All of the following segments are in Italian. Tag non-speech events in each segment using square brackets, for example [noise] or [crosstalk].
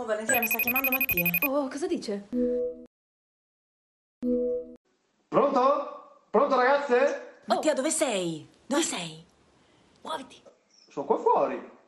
Oh, Valentina, mi sta chiamando Mattia. Oh, cosa dice? Pronto? Pronto ragazze? Mattia, dove sei? Dove sei? Muoviti. Sono qua fuori.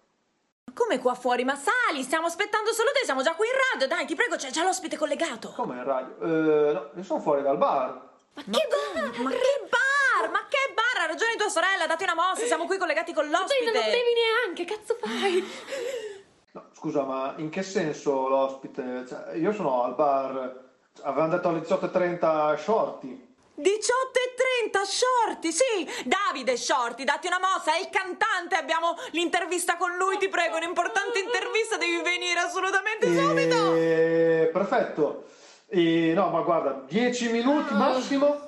Come qua fuori? Ma sali, stiamo aspettando solo te, siamo già qui in radio. Dai, ti prego, c'è già l'ospite collegato. Come in radio? Eh, no, io sono fuori dal bar. Ma, che bar? Ma che bar? Ma che bar? Ha ragione tua sorella, date una mossa, siamo qui collegati con l'ospite. Poi non bevi neanche, cazzo fai? [laughs] No, scusa, ma in che senso l'ospite? Cioè, io sono al bar. Avevano detto alle 18.30 shorty. 18 e 30, Shorty, sì, Davide Shorty, datti una mossa, è il cantante, abbiamo l'intervista con lui, ti prego, un'importante intervista, devi venire assolutamente subito. E... Perfetto. E, no, ma guarda, 10 minuti massimo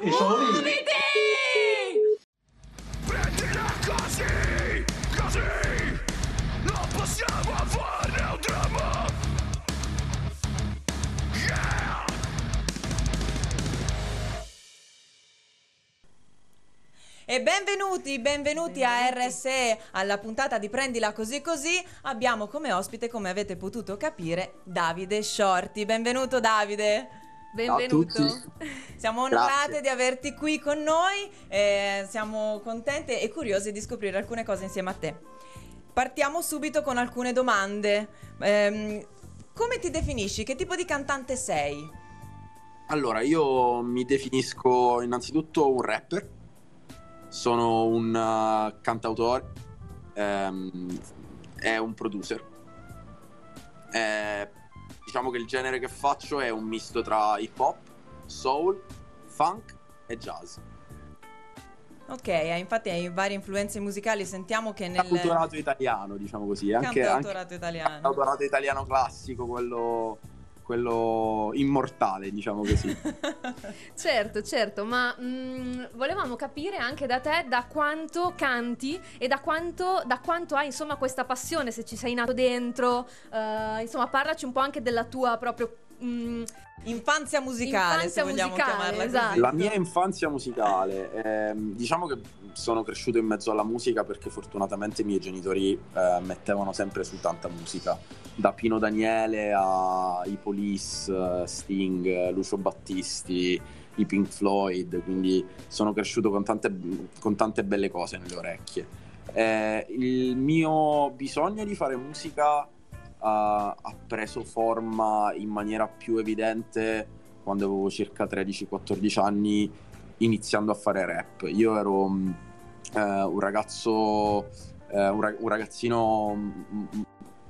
e sono lì. Muoviti! E benvenuti, benvenuti a RSE, alla puntata di Prendila Così Così. Abbiamo come ospite, come avete potuto capire, Davide Shorty. Benvenuto Davide. Benvenuto. Siamo Grazie. onorate di averti qui con noi, eh, siamo contente e curiosi di scoprire alcune cose insieme a te. Partiamo subito con alcune domande. Ehm, come ti definisci? Che tipo di cantante sei? Allora, io mi definisco innanzitutto un rapper, sono un uh, cantautore ehm, e un producer. Eh, diciamo che il genere che faccio è un misto tra hip hop, soul, funk e jazz. Ok, infatti hai varie influenze musicali, sentiamo che nel Cantautorato italiano, diciamo così, anche, anche cantautorato italiano. cantautorato italiano classico, quello, quello immortale, diciamo così. [laughs] Certo, certo, ma mm, volevamo capire anche da te da quanto canti e da quanto, da quanto hai insomma questa passione, se ci sei nato dentro, eh, insomma parlaci un po' anche della tua proprio... mm, Infanzia musicale, Infanzia se vogliamo musicale, chiamarla esatto. così. La mia infanzia musicale, ehm, diciamo che sono cresciuto in mezzo alla musica perché fortunatamente i miei genitori eh, mettevano sempre su tanta musica, da Pino Daniele ai Police, eh, Sting, eh, Lucio Battisti, i Pink Floyd, quindi sono cresciuto con tante, con tante belle cose nelle orecchie. Eh, il mio bisogno di fare musica eh, ha preso forma in maniera più evidente quando avevo circa 13-14 anni iniziando a fare rap. Io ero mh, eh, un ragazzo, eh, un, ra- un ragazzino mh, mh,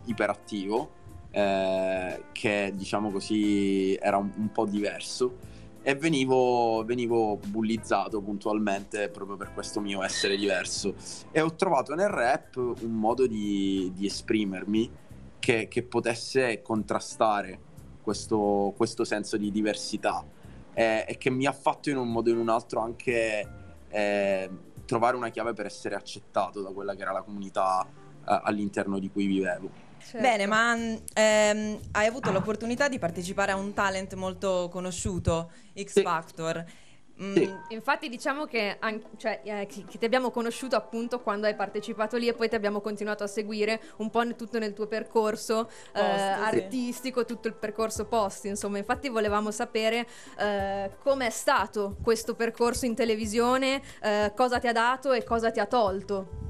iperattivo eh, che diciamo così era un, un po' diverso e venivo, venivo bullizzato puntualmente proprio per questo mio essere diverso e ho trovato nel rap un modo di, di esprimermi che, che potesse contrastare questo, questo senso di diversità eh, e che mi ha fatto in un modo o in un altro anche eh, trovare una chiave per essere accettato da quella che era la comunità eh, all'interno di cui vivevo. certo. Bene, ma ehm, hai avuto l'opportunità di partecipare a un talent molto conosciuto, X Sì. Mm, Sì. Infatti diciamo che, an- cioè, eh, che ti abbiamo conosciuto appunto quando hai partecipato lì e poi ti abbiamo continuato a seguire un po' tutto nel tuo percorso eh, Post, sì. artistico, tutto il percorso post, insomma. Infatti volevamo sapere eh, com'è stato questo percorso in televisione, eh, cosa ti ha dato e cosa ti ha tolto.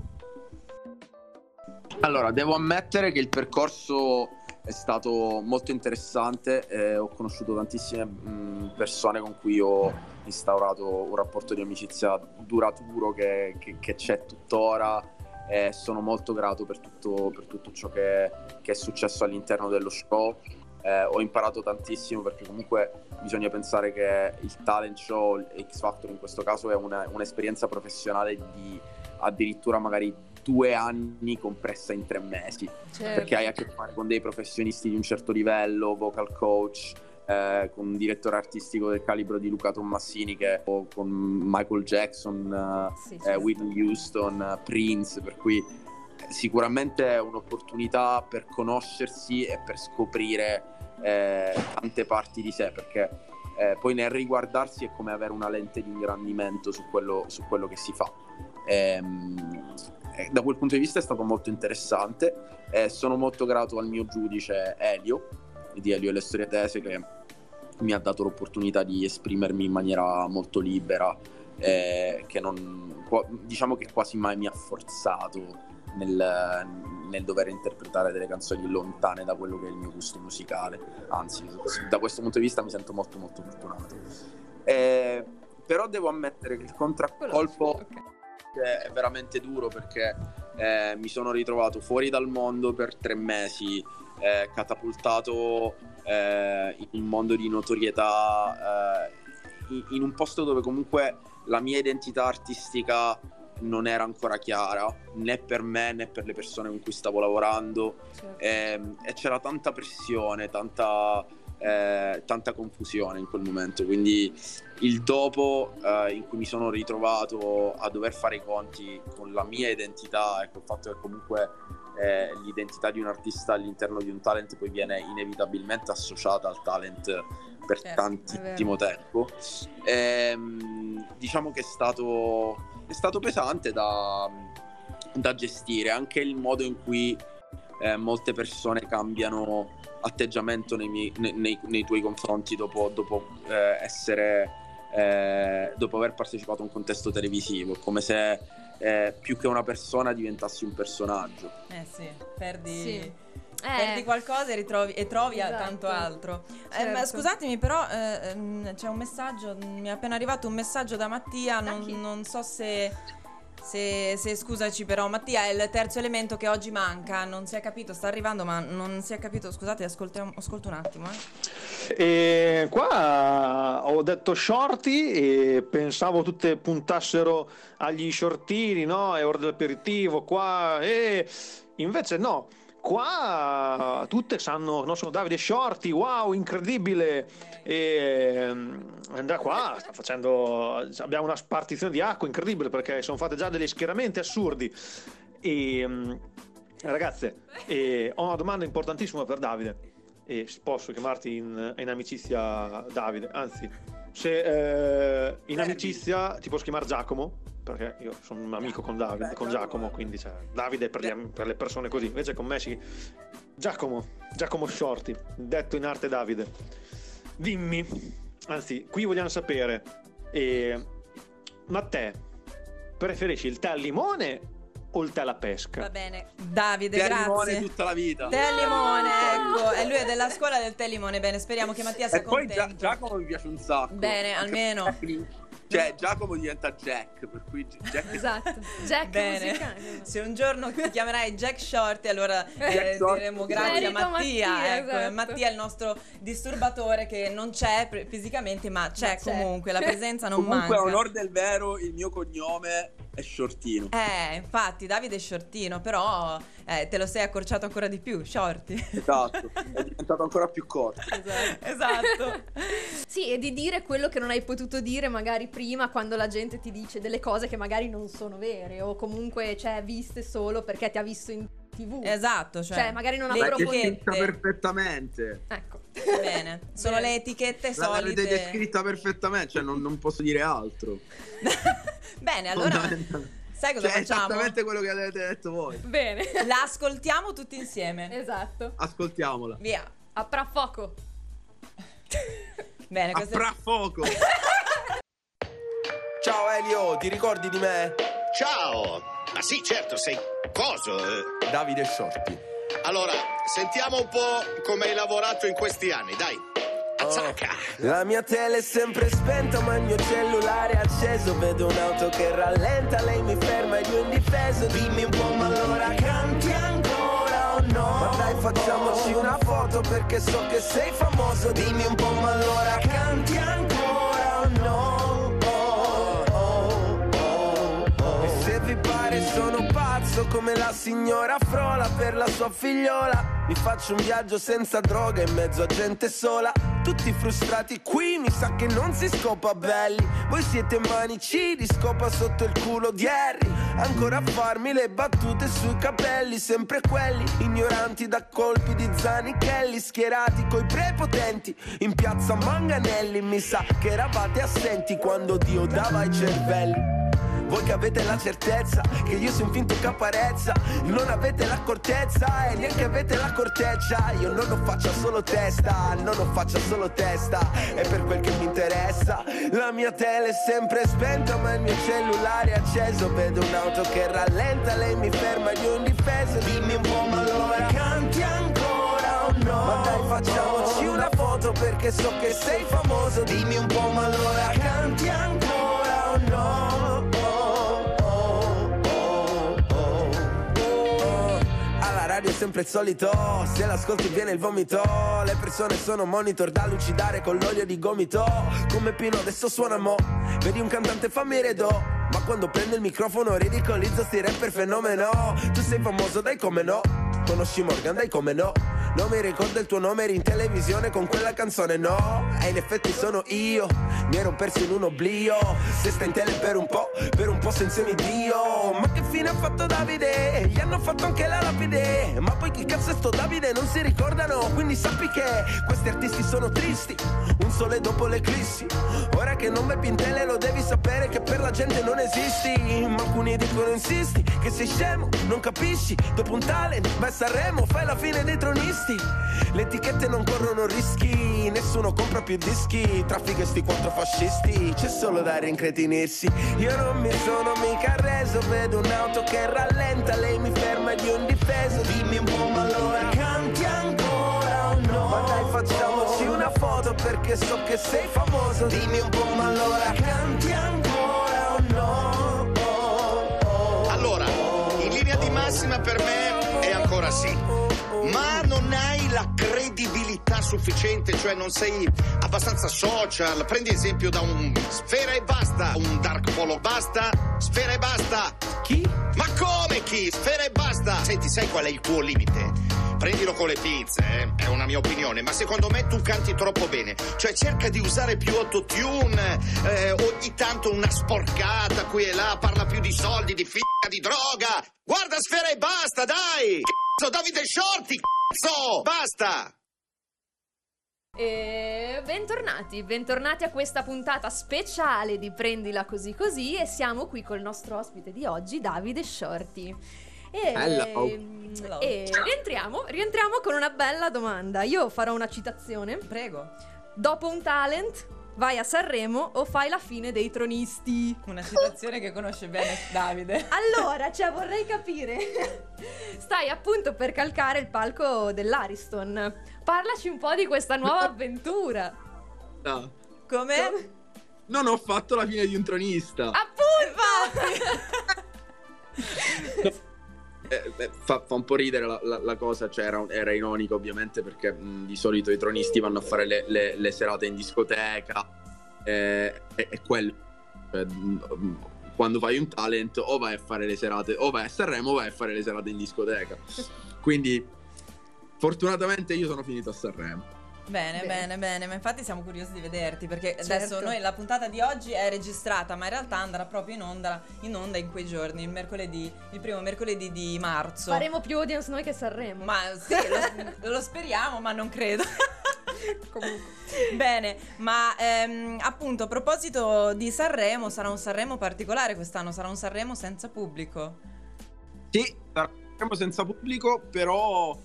Allora, devo ammettere che il percorso è stato molto interessante, eh, ho conosciuto tantissime mh, persone con cui ho instaurato un rapporto di amicizia duraturo che, che- che c'è tuttora e sono molto grato per tutto, per tutto ciò che, che è successo all'interno dello show. Eh, ho imparato tantissimo perché comunque bisogna pensare che il talent show, X Factor in questo caso, è una- un'esperienza professionale di addirittura magari due anni compressa in tre mesi perché hai a che fare con dei professionisti di un certo livello, vocal coach, eh, con un direttore artistico del calibro di Luca Tommassini, che o con Michael Jackson, Sì, eh, certo. Whitney Houston, eh, Prince, per cui sicuramente è un'opportunità per conoscersi e per scoprire tante parti di sé, perché eh, poi nel riguardarsi è come avere una lente di ingrandimento su quello, su quello che si fa. Ehm, eh, da quel punto di vista è stato molto interessante. Eh, sono molto grato al mio giudice Elio, di Elio e le storie tese, che mi ha dato l'opportunità di esprimermi in maniera molto libera, eh, che non, diciamo che quasi mai mi ha forzato nel, nel, dover interpretare delle canzoni lontane da quello che è il mio gusto musicale. Anzi, da questo punto di vista mi sento molto molto fortunato. Eh, però devo ammettere che il contraccolpo è veramente duro perché eh, mi sono ritrovato fuori dal mondo per tre mesi, eh, catapultato eh, in un mondo di notorietà, eh, in, in un posto dove comunque la mia identità artistica non era ancora chiara né per me né per le persone con cui stavo lavorando certo. e, ehm, e, c'era tanta pressione, tanta, eh, tanta, confusione in quel momento. Quindi il dopo eh, in cui mi sono ritrovato a dover fare i conti con la mia identità e col fatto che comunque eh, l'identità di un artista all'interno di un talent poi viene inevitabilmente associata al talent per certo, tantissimo tempo. E, ehm, diciamo che è stato, è stato pesante da, da, gestire, anche il modo in cui eh, molte persone cambiano atteggiamento nei, miei, nei, nei tuoi confronti dopo, dopo eh, essere... Eh, dopo aver partecipato a un contesto televisivo, come se eh, più che una persona diventassi un personaggio. Eh sì, perdi... Sì eh. perdi qualcosa e, ritrovi, e trovi esatto. tanto altro. Certo. Eh, ma certo. scusatemi, però eh, ehm, c'è un messaggio. Mi è appena arrivato un messaggio da Mattia. Non, non so se, se, se, Scusaci, però, Mattia è il terzo elemento che oggi manca. Non si è capito, sta arrivando, ma non si è capito. Scusate, ascolto, ascolto un attimo. Eh. Qua ho detto shorty e pensavo tutte puntassero agli shortini, no? È ora dell'aperitivo qua. E invece no Qua tutte sanno, no, sono Davide Shorty, wow, incredibile. E da qua sta facendo, abbiamo una spartizione di acqua incredibile perché sono fatte già degli schieramenti assurdi. E ragazze, e ho una domanda importantissima per Davide. E posso chiamarti in, in amicizia Davide? Anzi, se eh, in amicizia ti posso chiamare Giacomo? perché io sono un amico con Davide, con Giacomo, quindi cioè, Davide per, gli, per, le persone così, invece con me si... Giacomo, Giacomo Shorty, detto in arte Davide, dimmi, anzi, qui vogliamo sapere, eh, ma te preferisci il tè al limone o il tè alla pesca? Va bene, Davide, tè grazie. Limone tutta la vita. Tè al limone, ecco, e lui è della scuola del tè limone, bene, speriamo che Mattia sia e contento. E poi Giacomo mi piace un sacco. Bene, almeno. Cioè, Giacomo diventa Jack, per cui Jack [laughs] Esatto, Jack Bene. Musicale. Se un giorno ti chiamerai Jack Shorty, allora eh, diremo grazie a Mattia. Mattia, ecco, esatto. Mattia è il nostro disturbatore che non c'è fisicamente, ma c'è, ma c'è. comunque, la presenza non comunque, manca. Comunque, a onor del vero, il mio cognome è Shortino. Eh, infatti, Davide è Shortino, però eh, te lo sei accorciato ancora di più, Shorty. Esatto, è diventato ancora più corto. Esatto. esatto. sì, e di dire quello che non hai potuto dire magari prima quando la gente ti dice delle cose che magari non sono vere o comunque, cioè, viste solo perché ti ha visto in TV. Esatto, cioè, cioè magari non ha approfondito. perfettamente. Ecco. Bene, sono Bene. le etichette solite. L'avete descritta perfettamente, cioè non, non posso dire altro. [laughs] Bene, allora sai cosa cioè, facciamo? esattamente quello che avete detto voi. Bene. [laughs] La ascoltiamo tutti insieme. Esatto. Ascoltiamola. Via. Apra fuoco. [laughs] Bene, questo Apra fuoco. [laughs] Ciao Elio, ti ricordi di me? Ciao. Ma sì, certo, sei coso? Eh? Davide Shorty. Allora, sentiamo un po' come hai lavorato in questi anni, dai. Zacca. La mia tele è sempre spenta ma il mio cellulare è acceso Vedo un'auto che rallenta, lei mi ferma ed io indifeso Dimmi un po' ma allora canti ancora o no? Ma dai facciamoci una foto perché so che sei famoso Dimmi un po' ma allora canti ancora o no? E se vi pare sono pazzo come la signora Frola per la sua figliola mi faccio un viaggio senza droga in mezzo a gente sola tutti frustrati. Qui mi sa che non si scopa belli. Voi siete manicidi, scopa sotto il culo di Harry. Ancora a farmi le battute sui capelli Sempre quelli, ignoranti da colpi di zanichelli Schierati coi prepotenti. In piazza Manganelli Mi sa che eravate assenti quando Dio dava i cervelli Voi che avete la certezza che io un finto caparezza Non avete l'accortezza e neanche avete la corteccia Io non ho faccia solo testa, non ho faccia solo testa. È per quel che mi interessa. La mia tele è sempre spenta ma il mio cellulare è acceso. Vedo un'auto che rallenta, lei mi ferma io indifeso Dimmi un po' ma allora canti ancora o no? Ma dai facciamoci una foto perché so che sei famoso. Dimmi un po' ma allora canti ancora o no? Radio è sempre il solito, se l'ascolti viene il vomito. Le persone sono monitor da lucidare con l'olio di gomito. Come Pino adesso suona mo, vedi un cantante fammi redo. Ma quando prendo il microfono ridicolizzo sti rapper fenomeno. Tu sei famoso dai come no. Conosci Morgan dai come no. Non mi ricordo il tuo nome eri in televisione con quella canzone no. E in effetti sono io. Mi ero perso in un oblio. Se sta in tele per un po' Per un po' senza Dio. Ma che fine ha fatto Davide? Gli hanno fatto anche la lapide. Ma poi chi cazzo è sto Davide? Non si ricordano. Quindi sappi che questi artisti sono tristi. Un sole dopo l'eclissi. Ora che non bevi in tele lo devi sapere che per la gente non esisti. Ma alcuni dicono insisti Che sei scemo, non capisci. Dopo un talent, vai a Sanremo Fai la fine dei tronisti. Le etichette non corrono rischi. Nessuno compra più dischi. Traffica sti quattro fascisti. C'è solo da rincretinirsi. Io non mi sono mica reso Vedo un'auto che rallenta Lei mi ferma ed io indifeso Dimmi un po' ma allora canti ancora o no? Ma dai facciamoci una foto Perché so che sei famoso Dimmi un po' ma allora canti ancora o no? Allora, in linea di massima per me è ancora sì. Ma non hai la credibilità sufficiente, cioè non sei abbastanza social. Prendi esempio da un Sfera e basta, un Dark Polo basta, Sfera e basta. Chi? Ma come chi? Sfera e basta. Senti, sai qual è il tuo limite? Prendilo con le pinze, eh? è una mia opinione, ma secondo me tu canti troppo bene. Cioè cerca di usare più autotune, eh, ogni tanto una sporcata qui e là, parla più di soldi, di figa, di droga. Guarda Sfera e basta, dai! Cazzo, Davide Shorty, cazzo! Basta! E bentornati, bentornati a questa puntata speciale di Prendila così così e siamo qui col nostro ospite di oggi, Davide Shorty. E, Hello. Hello. e rientriamo, rientriamo con una bella domanda. Io farò una citazione. Prego. Dopo un talent, vai a Sanremo o fai la fine dei tronisti? Una citazione che conosce bene Davide. [laughs] Allora, cioè vorrei capire. [laughs] Stai appunto per calcare il palco dell'Ariston. Parlaci un po' di questa nuova avventura. No, Come? non ho fatto la fine di un tronista. Appunto! [laughs] Eh, eh, fa, fa un po' ridere la, la- la cosa, cioè era, era ironico ovviamente perché mh, di solito i tronisti vanno a fare le, le- le serate in discoteca eh, e, e quello. Cioè, quando fai un talent o vai a fare le serate, o vai a Sanremo o vai a fare le serate in discoteca. Quindi fortunatamente io sono finito a Sanremo. Bene, Bene. bene, bene, ma infatti siamo curiosi di vederti perché Certo. adesso noi la puntata di oggi è registrata, ma in realtà andrà proprio in onda, in onda in quei giorni, il mercoledì, il primo mercoledì di marzo. Faremo più audience noi che Sanremo. Ma sì, lo, [laughs] lo speriamo, ma non credo. [laughs] comunque. Bene, ma ehm, appunto a proposito di Sanremo, sarà un Sanremo particolare quest'anno, sarà un Sanremo senza pubblico. Sì, saremo senza pubblico, però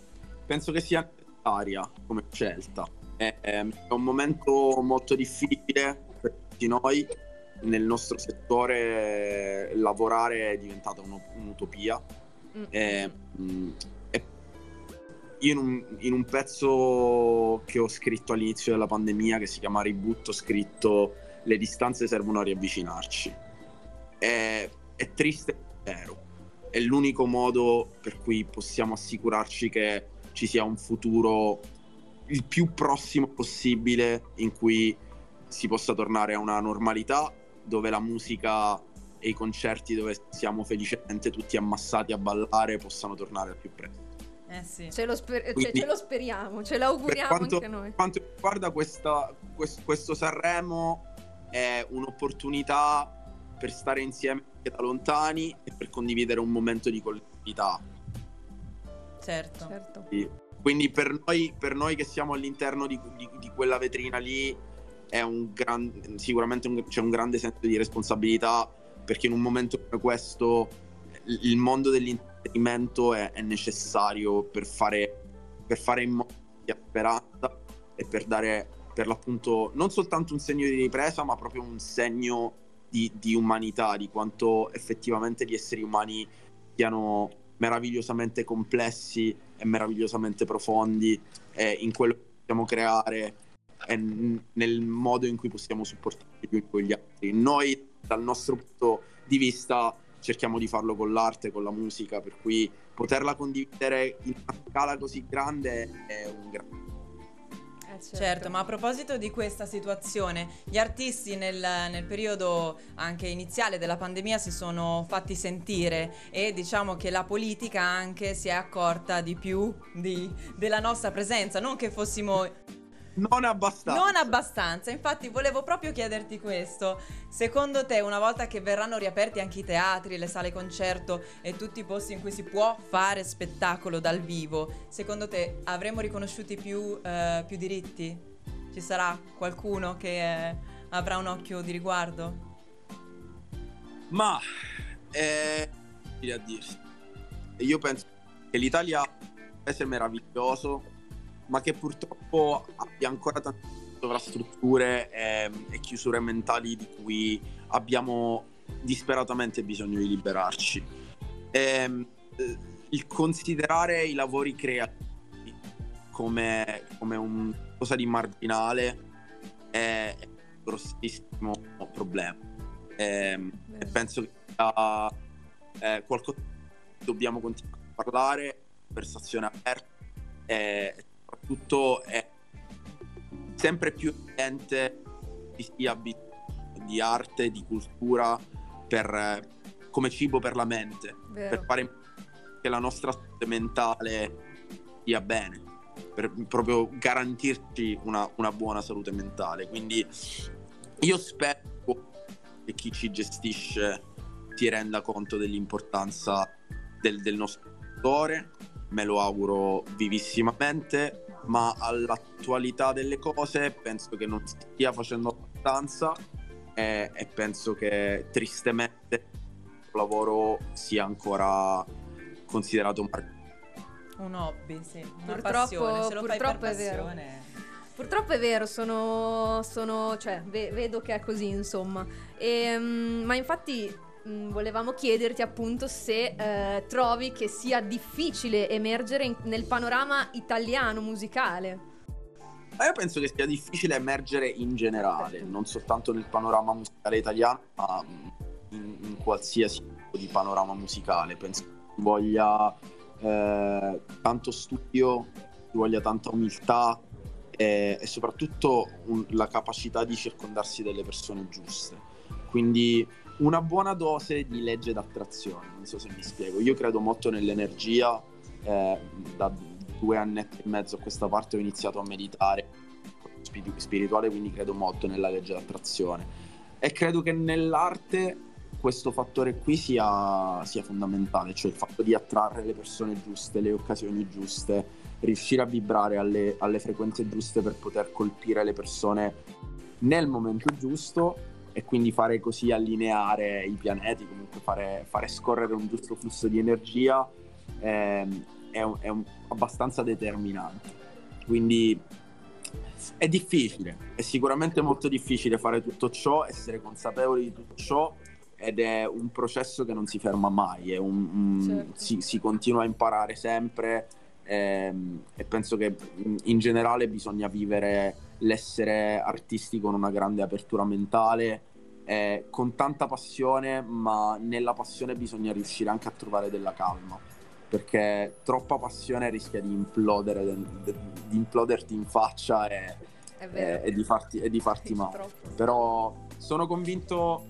penso che sia necessaria come scelta. È, è un momento molto difficile per tutti noi. Nel nostro settore eh, lavorare è diventata uno- un'utopia. Mm. E, mm, e io in un, in un pezzo che ho scritto all'inizio della pandemia, che si chiama Reboot, ho scritto le distanze servono a riavvicinarci. È, è triste, è vero. È l'unico modo per cui possiamo assicurarci che ci sia un futuro il più prossimo possibile in cui si possa tornare a una normalità dove la musica e i concerti dove siamo felicemente tutti ammassati a ballare possano tornare al più presto. Eh sì. Ce lo, sper- cioè, Quindi- ce lo speriamo, ce l'auguriamo quanto, anche noi. per quanto riguarda questa- quest- questo Sanremo è un'opportunità per stare insieme anche da lontani e per condividere un momento di collettività. Certo. Certo. Sì. Quindi per noi, per noi che siamo all'interno di, di- di quella vetrina lì è un gran, sicuramente un- c'è un grande senso di responsabilità perché in un momento come questo il mondo dell'intrattenimento è, è necessario per fare, per fare in modo di speranza e per dare per l'appunto non soltanto un segno di ripresa, ma proprio un segno di, di umanità, di quanto effettivamente gli esseri umani siano meravigliosamente complessi e meravigliosamente profondi eh, in quello che possiamo creare e nel modo in cui possiamo supportare gli uni con gli altri. Noi, dal nostro punto di vista, cerchiamo di farlo con l'arte, con la musica, per cui poterla condividere in una scala così grande è un grande certo. certo. ma a proposito di questa situazione, gli artisti nel, nel, periodo anche iniziale della pandemia si sono fatti sentire e diciamo che la politica anche si è accorta di più di, della nostra presenza, non che fossimo non abbastanza. Non abbastanza, infatti volevo proprio chiederti questo. Secondo te, una volta che verranno riaperti anche i teatri, le sale concerto e tutti i posti in cui si può fare spettacolo dal vivo, secondo te avremo riconosciuti più, eh, più diritti? Ci sarà qualcuno che eh, avrà un occhio di riguardo? Ma è a dirsi. Io penso che l'Italia un paese meraviglioso ma che purtroppo abbia ancora tante sovrastrutture e, e chiusure mentali di cui abbiamo disperatamente bisogno di liberarci. E, ehm, il considerare i lavori creativi come, come un cosa di marginale è un grossissimo problema. E, ehm, e penso che sia eh, qualcosa di dobbiamo continuare a parlare, conversazione aperta e soprattutto è sempre più evidente che sia di arte, di cultura per, come cibo per la mente, Vero. per fare che la nostra salute mentale stia bene, per proprio garantirci una, una buona salute mentale. Quindi io spero che chi ci gestisce si renda conto dell'importanza del, del nostro settore, me lo auguro vivissimamente ma all'attualità delle cose penso che non stia facendo abbastanza e, e penso che tristemente il lavoro sia ancora considerato un un hobby, sì, una purtroppo, passione, se lo purtroppo fai per passione. Purtroppo è vero, sono, sono cioè, ve, vedo che è così, insomma. E, um, ma infatti Mm, volevamo chiederti appunto se eh, trovi che sia difficile emergere in, nel panorama italiano musicale. io penso che sia difficile emergere in generale, non soltanto nel panorama musicale italiano, ma in, in qualsiasi tipo di panorama musicale. Penso che voglia eh, tanto studio, voglia tanta umiltà e, e soprattutto un, la capacità di circondarsi delle persone giuste. Quindi una buona dose di legge d'attrazione, non so se mi spiego. Io credo molto nell'energia, eh, da due anni e mezzo a questa parte ho iniziato a meditare spirituale, quindi credo molto nella legge d'attrazione. E credo che nell'arte questo fattore qui sia, sia fondamentale, cioè il fatto di attrarre le persone giuste, le occasioni giuste, riuscire a vibrare alle, alle frequenze giuste per poter colpire le persone nel momento giusto e quindi fare così allineare i pianeti, comunque fare, fare scorrere un giusto flusso di energia ehm, è, un, è un, abbastanza determinante. Quindi è difficile, è sicuramente molto difficile fare tutto ciò, essere consapevoli di tutto ciò ed è un processo che non si ferma mai, un, un, certo. si, si, continua a imparare sempre ehm, e penso che in generale bisogna vivere l'essere artisti con una grande apertura mentale, eh, con tanta passione, ma nella passione bisogna riuscire anche a trovare della calma, perché troppa passione rischia di implodere, di, imploderti in faccia e, e, e, di farti, e di farti male. Troppo. Però sono convinto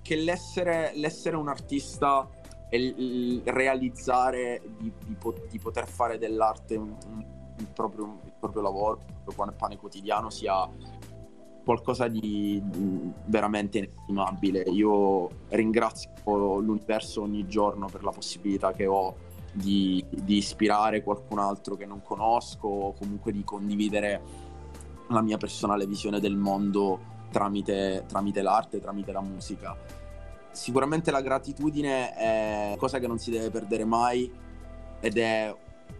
che l'essere, l'essere un artista e il realizzare di, di, di, poter fare dell'arte un, il, proprio, il proprio lavoro, il proprio pane quotidiano sia qualcosa di veramente inestimabile. Io ringrazio l'universo ogni giorno per la possibilità che ho di, di, ispirare qualcun altro che non conosco o comunque di condividere la mia personale visione del mondo tramite, tramite l'arte, tramite la musica. Sicuramente la gratitudine è cosa che non si deve perdere mai ed è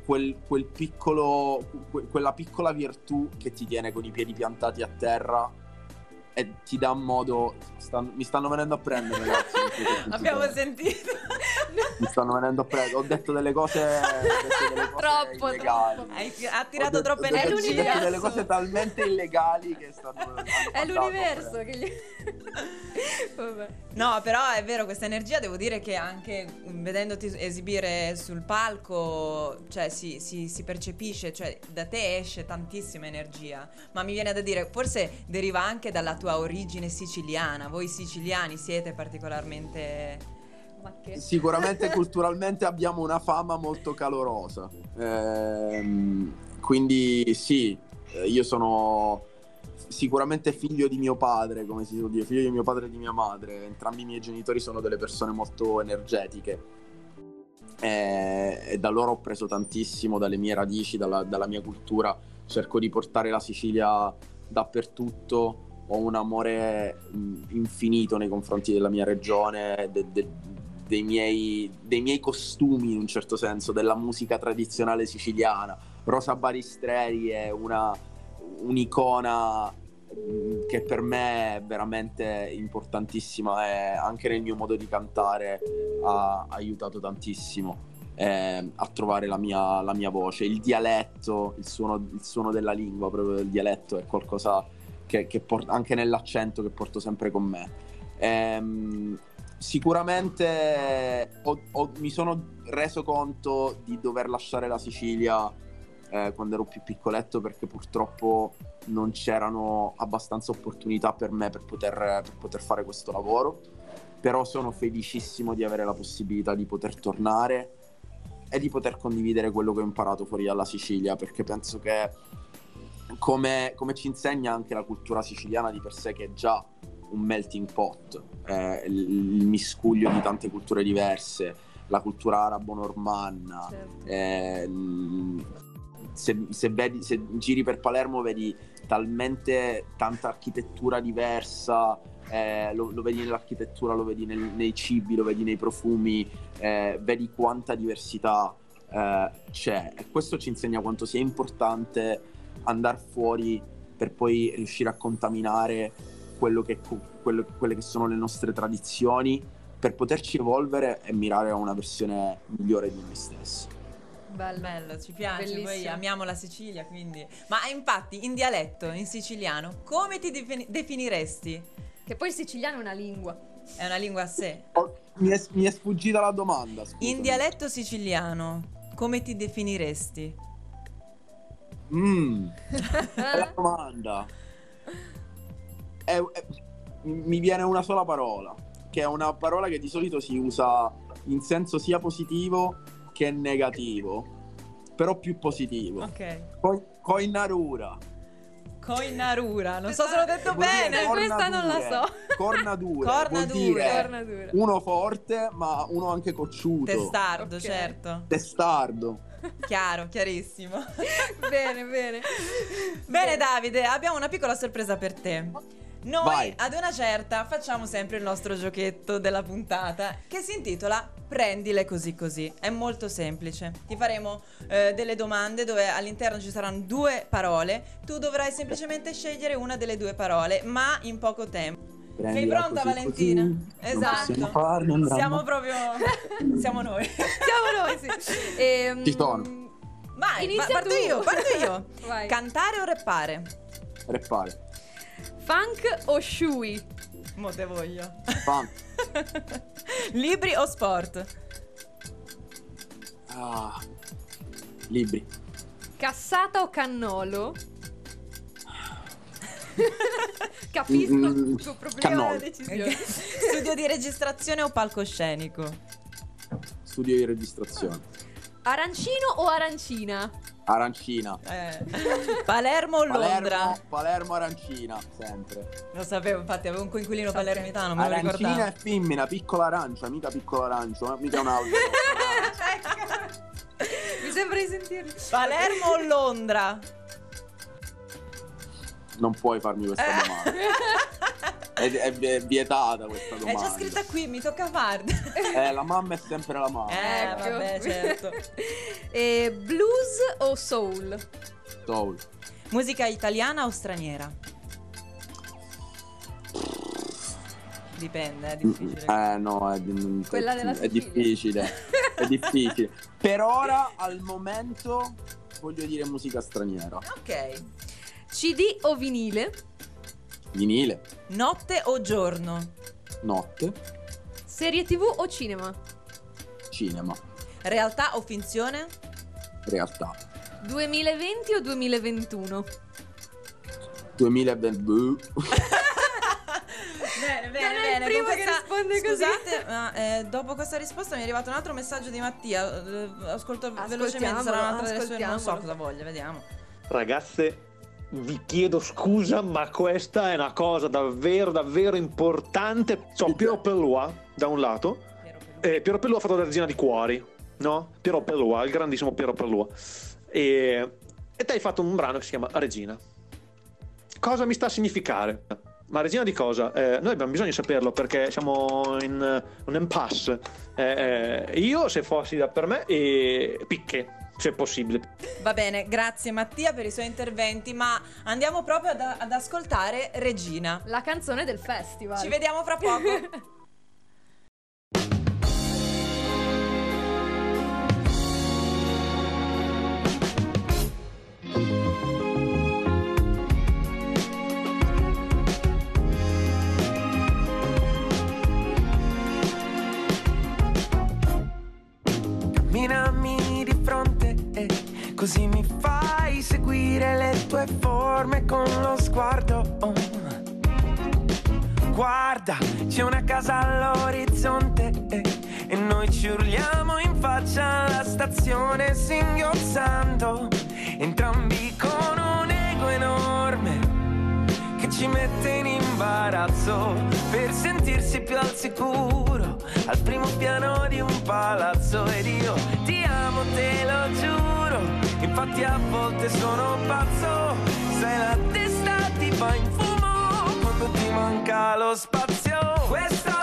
quel, quel piccolo, que- quella piccola virtù che ti tiene con i piedi piantati a terra e ti dà modo. stan- mi stanno venendo a prendere, ragazzi. Abbiamo sentito. Mi stanno venendo a prendere. Ho detto delle cose. detto delle cose Troppo, illegali. troppo. Hai ha tirato detto- troppe ho detto- ho detto energie. delle cose talmente illegali che stanno. È l'universo che gli... [laughs] Vabbè. No, però è vero, questa energia devo dire che anche mm, vedendoti esibire sul palco, cioè si, si- si percepisce, cioè da te esce tantissima energia. Ma mi viene da dire, forse deriva anche dalla tua origine siciliana. Voi siciliani siete particolarmente... Ma che... Sicuramente [laughs] culturalmente abbiamo una fama molto calorosa. Ehm, quindi sì, eh, io sono sicuramente figlio di mio padre, come si suol dire, figlio di mio padre e di mia madre. Entrambi i miei genitori sono delle persone molto energetiche. E, e da loro ho preso tantissimo, dalle mie radici, dalla, dalla mia cultura. Cerco di portare la Sicilia dappertutto. Ho un amore mh, infinito nei confronti della mia regione, de- de- dei, miei, dei miei costumi in un certo senso, della musica tradizionale siciliana. Rosa Baristreri è una, un'icona mh, che per me è veramente importantissima e anche nel mio modo di cantare ha aiutato tantissimo eh, a trovare la mia, la mia voce. Il dialetto, il suono, il suono della lingua, proprio del dialetto è qualcosa che, che por- anche nell'accento che porto sempre con me. Ehm, sicuramente ho- ho- mi sono reso conto di dover lasciare la Sicilia eh, quando ero più piccoletto perché purtroppo non c'erano abbastanza opportunità per me per poter, per poter fare questo lavoro. Però sono felicissimo di avere la possibilità di poter tornare e di poter condividere quello che ho imparato fuori dalla Sicilia perché penso che come, come ci insegna anche la cultura siciliana di per sé che è già un melting pot, eh, il, miscuglio di tante culture diverse, la cultura arabo-normanna, Certo. eh, se, se vedi- se giri per Palermo vedi talmente tanta architettura diversa, eh, lo, lo vedi nell'architettura, lo vedi nel- nei cibi, lo vedi nei profumi, eh, vedi quanta diversità eh, c'è e questo ci insegna quanto sia importante andare fuori per poi riuscire a contaminare quello che, quello- quelle che sono le nostre tradizioni per poterci evolvere e mirare a una versione migliore di noi stessi. Bello. Bello, ci piace, poi Bellissimo. amiamo la Sicilia, quindi... Ma infatti, in dialetto, in siciliano, come ti defini- definiresti? Che poi il siciliano è una lingua. È una lingua a sé. Oh, mi, è, mi è sfuggita la domanda. scusami. In dialetto siciliano, come ti definiresti? Mm, [laughs] bella domanda. È- è- mi viene una sola parola, che è una parola che di solito si usa in senso sia positivo che negativo, però più positivo. Ok. Co- coinarura. Coinarura, non so se l'ho detto Vuol dire bene. questa non la so. [laughs] Vuol dire Cornadura. uno forte, ma uno anche cocciuto. Testardo, Ok. certo. Testardo. [laughs] Chiaro, chiarissimo. [laughs] bene, bene. Bene Davide, abbiamo una piccola sorpresa per te. Noi Vai. ad una certa facciamo sempre il nostro giochetto della puntata che si intitola Prendile così così. È molto semplice. Ti faremo eh, delle domande dove all'interno ci saranno due parole. Tu dovrai semplicemente scegliere una delle due parole, ma in poco tempo. Sei pronta così, Valentina? così. Non Esatto. dramma. Siamo proprio [laughs] siamo noi. Siamo noi, sì. Ehm, Ci sono. Vai, Inizia ma- parto tu. io, parto io. [laughs] Vai. Cantare o rappare? Reppare. Funk o shui? Mo te voglio. Fan. [laughs] Libri o sport? Ah. Libri. Cassata o cannolo? [laughs] Capisco Mm, il tuo problema cannolo. la decisione. [laughs] Studio di registrazione o palcoscenico? Studio di registrazione. Arancino o arancina? Arancina. Eh. [laughs] Palermo o Londra? Palermo, Palermo arancina, sempre. Lo sapevo, infatti avevo un coinquilino palermitano, me lo Arancina ricordavo. e femmina, piccola arancia, mica piccola arancio, eh, mica un altro. Mi sembra di sentirli. Palermo o Londra? Non puoi farmi questa Eh. domanda. È, è- è vietata questa È domanda. già scritta qui, mi tocca farla. Eh, la mamma è sempre la mamma. Eh, Ecco. vabbè, certo. [laughs] E blues o soul? Soul. Musica italiana o straniera? Dipende, è difficile. Eh no, è, Quella della è difficile. È difficile. Per ora, [laughs] al momento, voglio dire musica straniera. Ok. CD o vinile? Vinile, Notte o giorno? notte, Serie TV o cinema? cinema, Realtà o finzione? realtà. 2020 o 2021? 2020. boh. Bene, Non è il primo che risponde così. Scusate, ma eh, dopo questa risposta mi è arrivato un altro messaggio di Mattia. Eh, Ascolto velocemente, sarà un'altra delle sue. Non so cosa voglia, vediamo. Ragazze, vi chiedo scusa, ma questa è una cosa davvero, davvero importante. So, Piero Pellua, da un lato, eh, Piero Pellua ha fatto la regina di cuori, no? Piero Pellua, il grandissimo Piero Pellua. E, e te hai fatto un brano che si chiama Regina. Cosa mi sta a significare? Ma regina di cosa? Eh, noi abbiamo bisogno di saperlo perché siamo in un impasse. Eh, eh, io, se fossi da per me, e picche, se possibile. Va bene, grazie Mattia per i suoi interventi, ma andiamo proprio ad, ad ascoltare Regina. La canzone del festival. Ci vediamo fra poco. [laughs] c'è una casa all'orizzonte e, e noi ci urliamo in faccia alla stazione singhiozzando, entrambi con un ego enorme che ci mette in imbarazzo per sentirsi più al sicuro al primo piano di un palazzo ed io ti amo, te lo giuro. Infatti a volte sono pazzo, sai la testa ti va in fumo quando ti manca lo spazio. Questa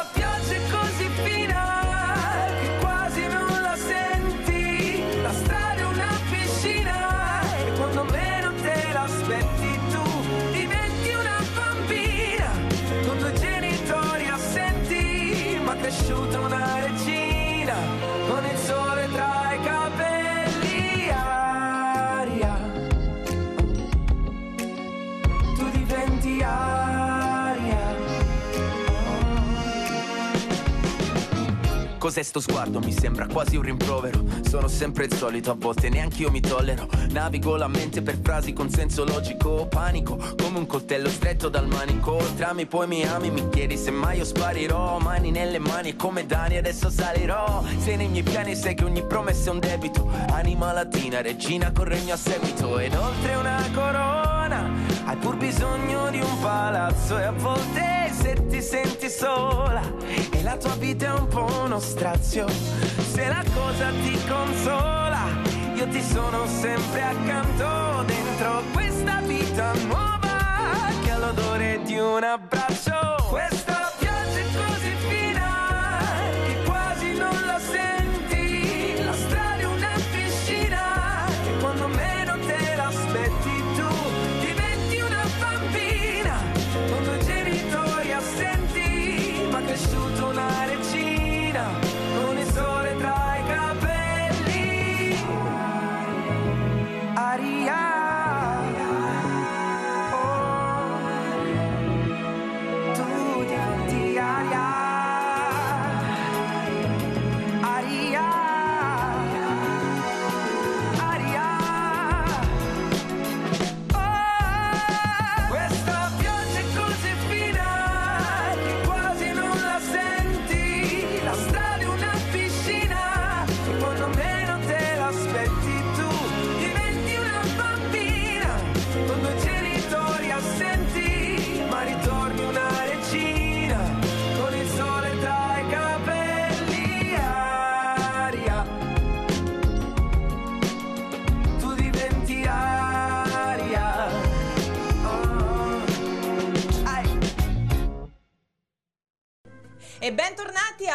Cos'è sto sguardo? Mi sembra quasi un rimprovero. Sono sempre il solito, a volte neanche io mi tollero. Navigo la mente per frasi con senso logico. Panico come un coltello stretto dal manico. Trami, poi mi ami, mi chiedi se mai io sparirò. Mani nelle mani come Dani adesso salirò. Sei nei miei piani, sai che ogni promessa è un debito. Anima latina, regina con regno a seguito. Ed oltre una corona, hai pur bisogno di un palazzo. E a volte se ti senti sola e la tua vita è un po' uno strazio. Se la cosa ti consola, io ti sono sempre accanto dentro questa vita nuova che ha l'odore di un abbraccio. Questa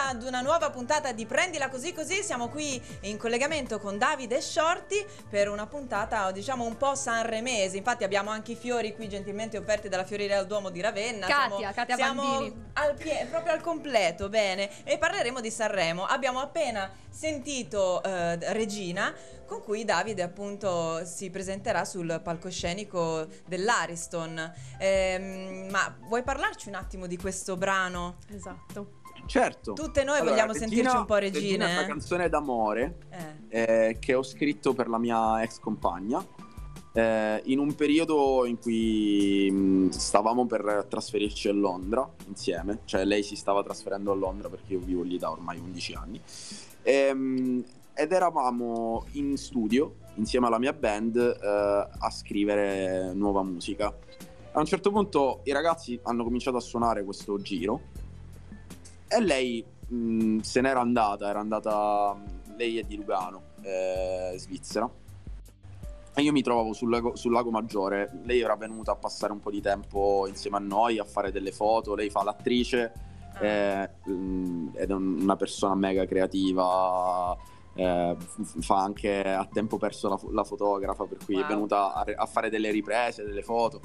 ad una nuova puntata di Prendila così così. Siamo qui in collegamento con Davide Shorty per una puntata, diciamo, un po' sanremese. Infatti abbiamo anche i fiori qui gentilmente offerti dalla Fioriera al Duomo di Ravenna. Katia, siamo, Katia siamo al pie- proprio al completo, bene. E parleremo di Sanremo. Abbiamo appena sentito eh, Regina, con cui Davide appunto si presenterà sul palcoscenico dell'Ariston. Ehm, ma vuoi parlarci un attimo di questo brano? Esatto. Certo. Tutte noi Allora, vogliamo Regina- sentirci un po' Regina regine. è una eh? canzone d'amore Eh. eh, che ho scritto per la mia ex compagna eh, in un periodo in cui mh, stavamo per trasferirci a Londra insieme, cioè lei si stava trasferendo a Londra perché io vivo lì da ormai 11 anni Ehm, ed eravamo in studio insieme alla mia band eh, a scrivere nuova musica. A un certo punto i ragazzi hanno cominciato a suonare questo giro e lei mh, se n'era andata, era andata, lei è di Lugano, eh, Svizzera. E io mi trovavo sul lago, sul lago Maggiore, lei era venuta a passare un po' di tempo insieme a noi, a fare delle foto, lei fa l'attrice, Ah. eh, mh, ed è un- una persona mega creativa, eh, fa anche a tempo perso la, la fotografa, per cui Wow. è venuta a, a fare delle riprese, delle foto.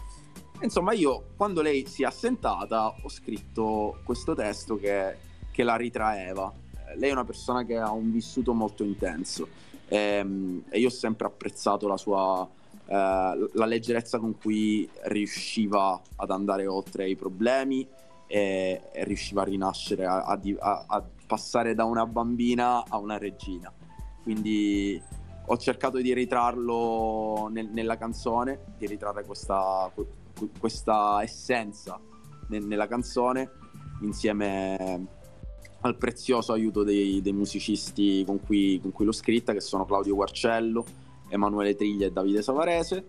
Insomma, io quando lei si è assentata ho scritto questo testo che, che la ritraeva. Eh, Lei è una persona che ha un vissuto molto intenso ehm, e io ho sempre apprezzato la sua eh, la leggerezza con cui riusciva ad andare oltre i problemi e, e riusciva a rinascere, a, a a- passare da una bambina a una regina. Quindi ho cercato di ritrarlo nel- nella canzone, di ritrarre questa, que- questa essenza nel- nella canzone insieme al prezioso aiuto dei, dei musicisti con cui, con cui l'ho scritta, che sono Claudio Guarcello, Emanuele Triglia e Davide Savarese.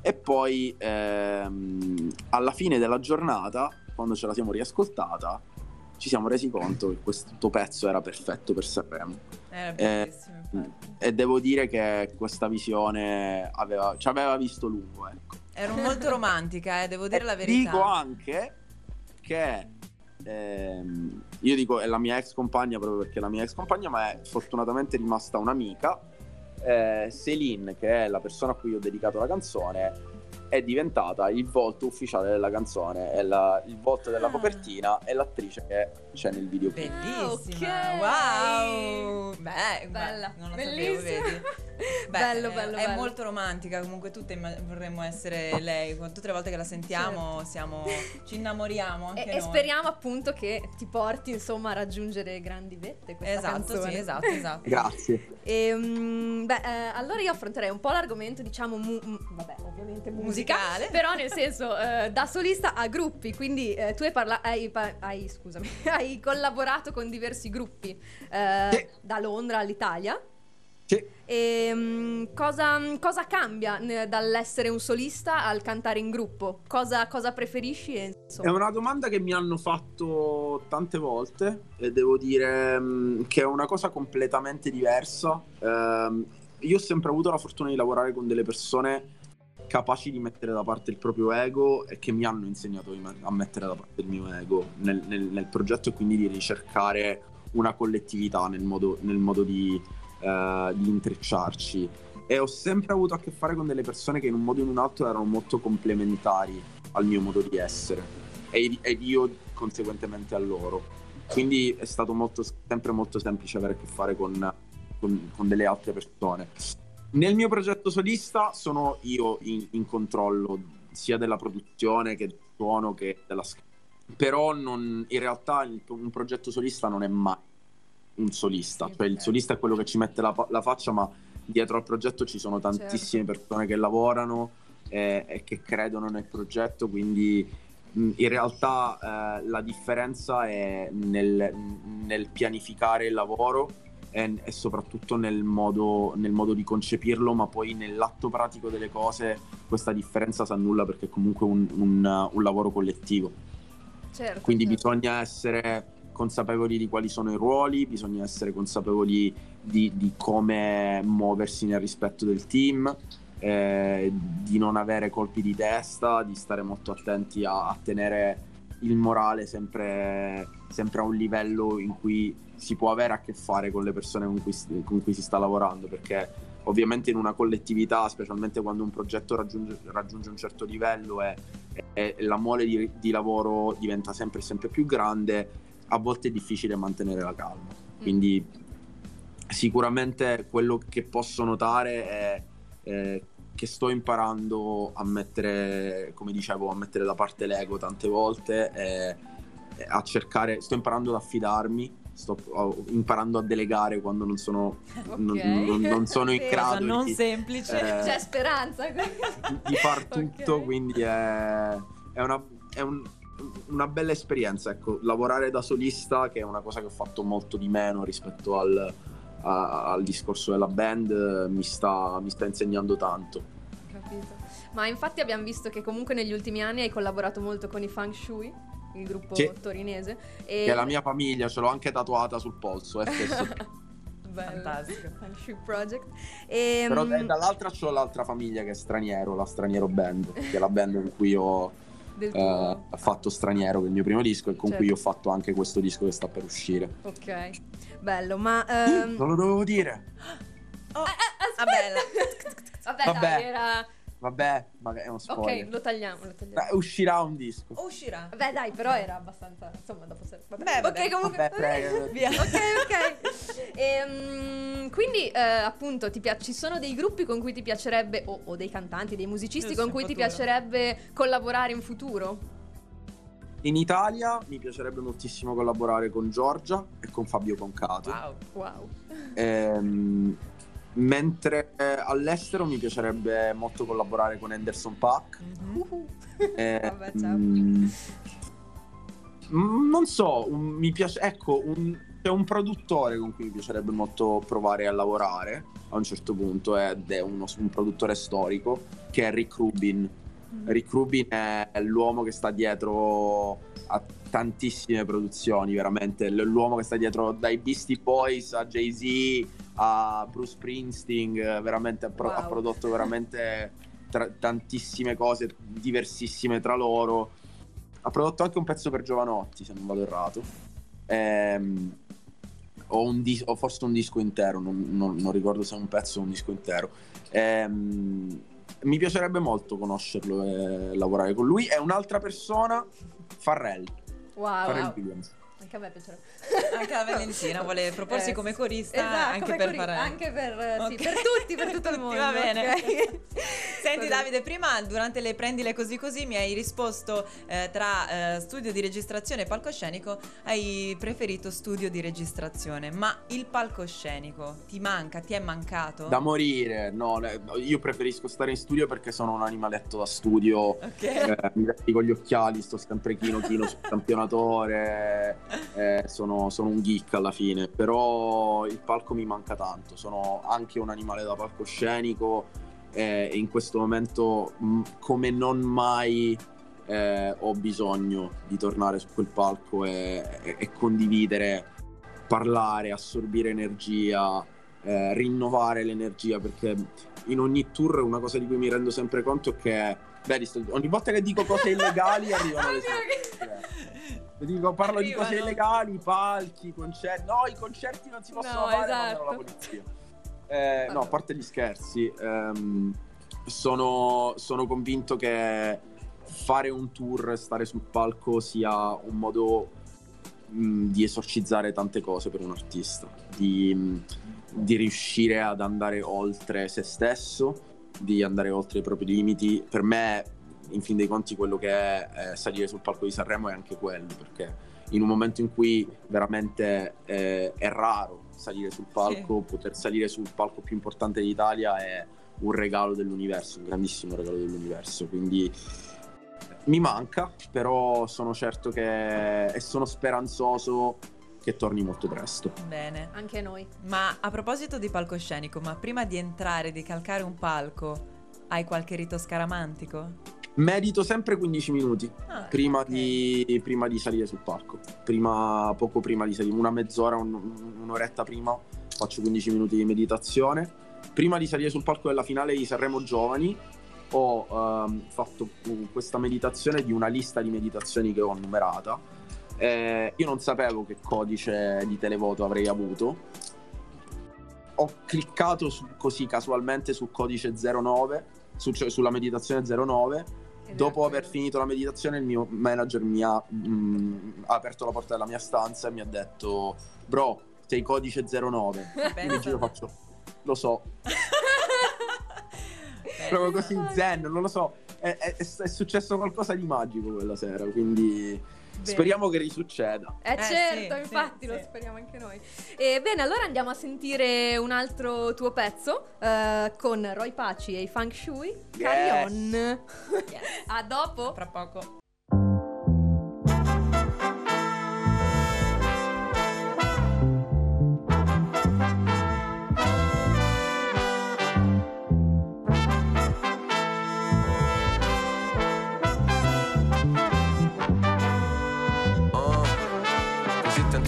E poi ehm, alla fine della giornata, quando ce la siamo riascoltata, ci siamo resi conto che questo pezzo era perfetto per Sanremo. Era Eh. E devo dire che questa visione aveva, ci aveva visto lungo. Ecco. Ero molto romantica, eh, devo dire E la verità. Dico anche che ehm, io dico è la mia ex compagna proprio perché è la mia ex compagna, ma è fortunatamente rimasta un'amica. Eh, Celine, che è la persona a cui ho dedicato la canzone, è diventata il volto ufficiale della canzone, è la- il volto della Ah. copertina e l'attrice che c'è nel videoclip. Bellissima, Ah, ok. wow! Beh, Bella, beh, non lo bellissima. sapevo, vedi? [laughs] Beh, bello, è- bello, È bello. molto romantica, comunque tutte vorremmo essere lei. Tutte le volte che la sentiamo siamo, [laughs] ci innamoriamo anche E, noi. e speriamo appunto che ti porti insomma a raggiungere grandi vette questa Esatto, canzone. sì, esatto, [laughs] esatto. Grazie. Ehm, beh, eh, allora io affronterei un po' l'argomento, diciamo, mu- mu- vabbè, ovviamente musica, Musicale. però nel senso eh, da solista a gruppi, quindi eh, tu hai, parla- hai, pa- hai- scusami, [laughs] hai collaborato con diversi gruppi eh, Sì. da Londra all'Italia. Sì. Ehm, cosa, cosa cambia eh, dall'essere un solista al cantare in gruppo? Cosa, cosa preferisci? E, È insomma, una domanda che mi hanno fatto tante volte e devo dire mh, che è una cosa completamente diversa. Ehm, io ho sempre avuto la fortuna di lavorare con delle persone capaci di mettere da parte il proprio ego e che mi hanno insegnato a mettere da parte il mio ego nel, nel- nel progetto e quindi di ricercare una collettività nel modo, nel modo di, eh, di intrecciarci. E ho sempre avuto a che fare con delle persone che in un modo o in un altro erano molto complementari al mio modo di essere e, ed io conseguentemente a loro. Quindi è stato molto, sempre molto semplice avere a che fare con, con- con delle altre persone. Nel mio progetto solista sono io in, in controllo sia della produzione che del suono che della scrittura. Però non- in realtà un progetto solista non è mai un solista, cioè il solista è quello che ci mette la, la faccia, ma dietro al progetto ci sono tantissime persone che lavorano e, e che credono nel progetto, quindi mh, in realtà eh, la differenza è nel, nel pianificare il lavoro e, e soprattutto nel modo, nel modo di concepirlo, ma poi nell'atto pratico delle cose questa differenza si annulla perché è comunque un, un- un lavoro collettivo. certo, Quindi certo. bisogna essere consapevoli di quali sono i ruoli, bisogna essere consapevoli di, di come muoversi nel rispetto del team, eh, di non avere colpi di testa, di stare molto attenti a, a tenere il morale sempre, sempre a un livello in cui si può avere a che fare con le persone con cui, si- con cui si sta lavorando, perché ovviamente in una collettività, specialmente quando un progetto raggiunge, raggiunge un certo livello e, e la mole di, di lavoro diventa sempre, sempre più grande, a volte è difficile mantenere la calma. Quindi sicuramente quello che posso notare è, è che sto imparando a mettere, come dicevo, a mettere da parte l'ego tante volte e, e a cercare, sto imparando ad affidarmi, sto imparando a delegare quando non sono, non, non- non sono in Sì. Cosa grado non di, semplice. eh, C'è speranza. di far tutto, Ok. quindi è, è una, è un- una bella esperienza, ecco, lavorare da solista, che è una cosa che ho fatto molto di meno rispetto al, a- al discorso della band, mi sta, mi sta insegnando tanto. Capito. Ma infatti abbiamo visto che comunque negli ultimi anni hai collaborato molto con i Feng Shui, il gruppo Sì. torinese. E... Che è la mia famiglia, ce l'ho anche tatuata sul polso, eh. [laughs] Fantastico. Feng Shui Project. E, Però mm, eh, dall'altra c'ho l'altra famiglia che è straniero, la straniero band, che è la band con cui ho eh, fatto straniero, che è il mio primo disco, e con Certo. cui ho fatto anche questo disco che sta per uscire. Ok, bello, ma... ehm, Non lo dovevo dire. Oh, Eh, ah, bella. Vabbè, Vabbè. dai, era... Vabbè, ma è uno spoiler. Ok, lo tagliamo, lo tagliamo. Beh, uscirà un disco. Uscirà. Vabbè, dai, però era abbastanza... Insomma, dopo... Se... Vabbè. Beh, vabbè. Ok, comunque... Vabbè, prego. [laughs] Via. ok, ok. Ehm, quindi, eh, appunto, ti pia- ci sono dei gruppi con cui ti piacerebbe, o, o dei cantanti, dei musicisti Giusto, con cui ti futuro. piacerebbe collaborare in futuro? In Italia mi piacerebbe moltissimo collaborare con Giorgia e con Fabio Concato. Wow. Wow. Ehm, mentre eh, all'estero mi piacerebbe molto collaborare con Anderson Paak. Mhm. [laughs] Eh, Vabbè, ciao. mm, mm, non so, un- mi piace, ecco, un- c'è un produttore con cui mi piacerebbe molto provare a lavorare a un certo punto ed è uno- un produttore storico che è Rick Rubin. Rick Rubin è l'uomo che sta dietro a tantissime produzioni, veramente. L'uomo che sta dietro dai Beastie Boys a Jay-Z a Bruce Springsteen, veramente ha, pro- ha Wow. prodotto veramente tra- tantissime cose diversissime tra loro. Ha prodotto anche un pezzo per Giovanotti, se non vado errato. Ehm, o, un dis- o forse un disco intero, non, non- non ricordo se è un pezzo o un disco intero. Ehm, mi piacerebbe molto conoscerlo e lavorare con lui. È un'altra persona, Farrell. Wow. Farrell wow. Williams. Anche a me piacerebbe. Anche la Valentina vuole [laughs] proporsi Eh, come corista esatto, anche come per cori- fare anche per, eh, sì, Ok. per tutti, per tutto il [laughs] tutti, mondo. Va bene. ok? [laughs] Senti. Davide, prima durante le prendile così così mi hai risposto eh, tra eh, studio di registrazione e palcoscenico, hai preferito studio di registrazione, ma il palcoscenico ti manca, ti è mancato? Da morire, no, io preferisco stare in studio perché sono un animaletto da studio. Ok. Eh, mi vesti con gli occhiali, sto sempre chino chino sul campionatore, eh, sono, sono un geek alla fine, però il palco mi manca tanto, sono anche un animale da palcoscenico eh, e in questo momento mh, come non mai eh, ho bisogno di tornare su quel palco e, e- e condividere, parlare, assorbire energia, eh, rinnovare l'energia perché in ogni tour una cosa di cui mi rendo sempre conto è che sto- ogni volta che dico cose illegali [laughs] arrivano le sentenze. Dico, parlo di cose Arrivano. illegali, palchi, concerti. No, i concerti non si possono No, fare, esatto. la polizia. Eh, no, a parte gli scherzi, ehm, sono, sono convinto che fare un tour, stare sul palco sia un modo mh, di esorcizzare tante cose per un artista, di, mh, di riuscire ad andare oltre se stesso, di andare oltre i propri limiti. Per me, in fin dei conti, quello che è eh, salire sul palco di Sanremo è anche quello, perché in un momento in cui veramente eh, è raro salire sul palco, poter salire sul palco più importante d'Italia è un regalo dell'universo, un grandissimo regalo dell'universo. Quindi mi manca, però sono certo che e sono speranzoso che torni molto presto. Bene. Anche noi. Ma a proposito di palcoscenico, ma prima di entrare, di calcare un palco, hai qualche rito scaramantico? Medito sempre 15 minuti Ah, prima, ok. di, prima di salire sul palco. Prima, poco prima di salire, una mezz'ora, un- un'oretta prima, faccio 15 minuti di meditazione. Prima di salire sul palco della finale di Sanremo Giovani ho ehm, fatto uh, questa meditazione di una lista di meditazioni che ho numerata Eh, io non sapevo che codice di televoto avrei avuto. Ho cliccato su- così casualmente sul codice 09, su- cioè sulla meditazione 09. Ed Dopo aver finito la meditazione, il mio manager mi ha, mm, ha aperto la porta della mia stanza e mi ha detto: Bro, sei codice 09. Io [laughs] mi giro e faccio: Lo so, [laughs] proprio così zen, non lo so. È, è- è successo qualcosa di magico quella sera, quindi speriamo che risucceda. Eh, Eh, certo, sì, infatti sì, lo sì. speriamo anche noi. E bene, allora andiamo a sentire un altro tuo pezzo eh, con Roy Paci e i Funk Shui. Carry on. [laughs] a dopo. Fra poco.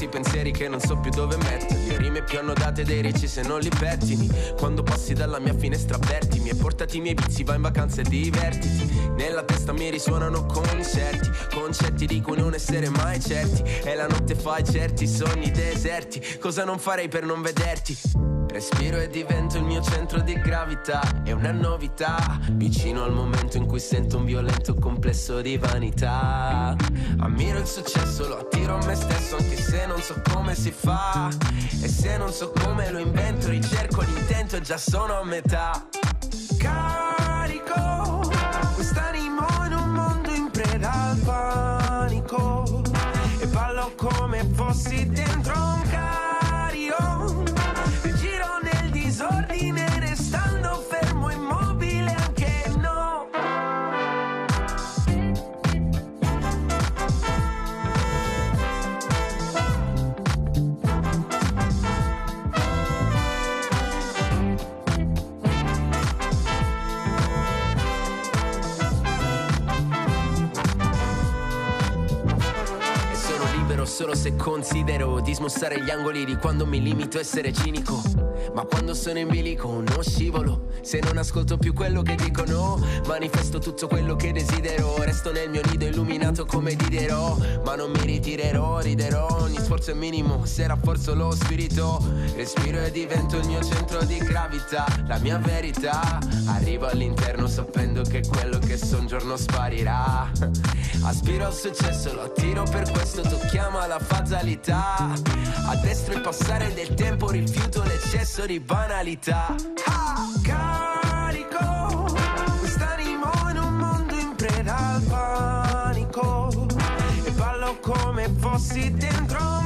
Tanti pensieri che non so più dove metterli. Rime più annodate dei ricci se non li pettini. Quando passi dalla mia finestra avvertimi E portati i miei vizi, vai in vacanza e divertiti. Nella testa mi risuonano concerti Concetti di cui non essere mai certi. E la notte fai certi sogni deserti. Cosa non farei per non vederti? Respiro e divento il mio centro di gravità, è una novità, vicino al momento in cui sento un violento complesso di vanità. Ammiro il successo, lo attiro a me stesso anche se non so come si fa. E se non so come lo invento, ricerco l'intento e già sono a metà. Carico quest'animo in un mondo in preda al panico E ballo come fossi dentro solo se considero di smussare gli angoli di quando mi limito a essere cinico. Ma quando sono in bilico non scivolo. Se non ascolto più quello che dicono, manifesto tutto quello che desidero. Resto nel mio nido illuminato come Diderò. Ma non mi ritirerò, riderò. Ogni sforzo è minimo se rafforzo lo spirito. Respiro e divento il mio centro di gravità. La mia verità. Arrivo all'interno sapendo che quello che so un giorno sparirà. Aspiro al successo, lo attiro per questo tocchiamo alla fatalità. A destra il passare del tempo, rifiuto l'eccesso di banalità. Carico quest'animo in un mondo in preda al panico. E ballo come fossi dentro